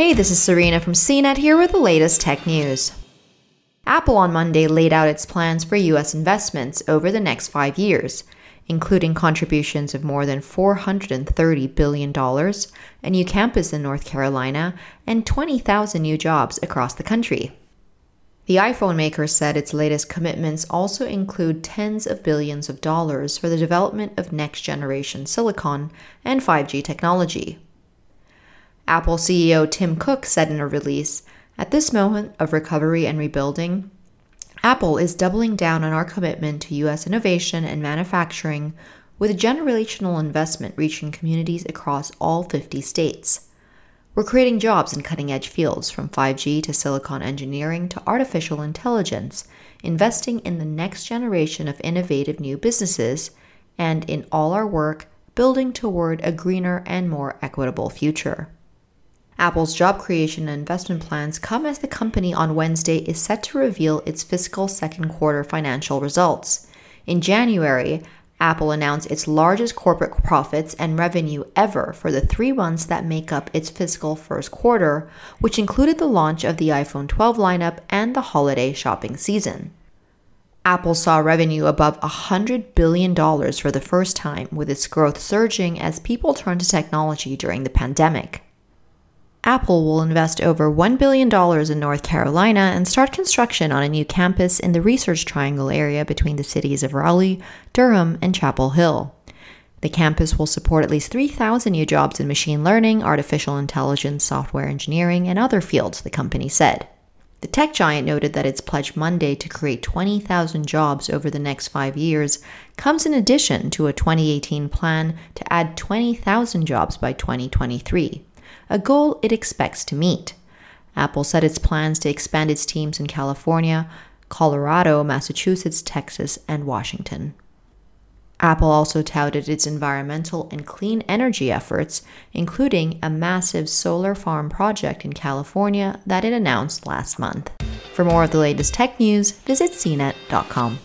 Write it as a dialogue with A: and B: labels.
A: Hey, this is Serena from CNET here with the latest tech news. Apple on Monday laid out its plans for U.S. investments over the next five years, including contributions of more than $430 billion, a new campus in North Carolina, and 20,000 new jobs across the country. The iPhone maker said its latest commitments also include tens of billions of dollars for the development of next generation silicon and 5G technology. Apple CEO Tim Cook said in a release At this moment of recovery and rebuilding, Apple is doubling down on our commitment to U.S. innovation and manufacturing with a generational investment reaching communities across all 50 states. We're creating jobs in cutting edge fields from 5G to silicon engineering to artificial intelligence, investing in the next generation of innovative new businesses, and in all our work, building toward a greener and more equitable future. Apple's job creation and investment plans come as the company on Wednesday is set to reveal its fiscal second quarter financial results. In January, Apple announced its largest corporate profits and revenue ever for the three months that make up its fiscal first quarter, which included the launch of the iPhone 12 lineup and the holiday shopping season. Apple saw revenue above $100 billion for the first time, with its growth surging as people turned to technology during the pandemic. Apple will invest over $1 billion in North Carolina and start construction on a new campus in the Research Triangle area between the cities of Raleigh, Durham, and Chapel Hill. The campus will support at least 3,000 new jobs in machine learning, artificial intelligence, software engineering, and other fields, the company said. The tech giant noted that its pledge Monday to create 20,000 jobs over the next five years comes in addition to a 2018 plan to add 20,000 jobs by 2023 a goal it expects to meet. Apple said its plans to expand its teams in California, Colorado, Massachusetts, Texas, and Washington. Apple also touted its environmental and clean energy efforts, including a massive solar farm project in California that it announced last month. For more of the latest tech news, visit cnet.com.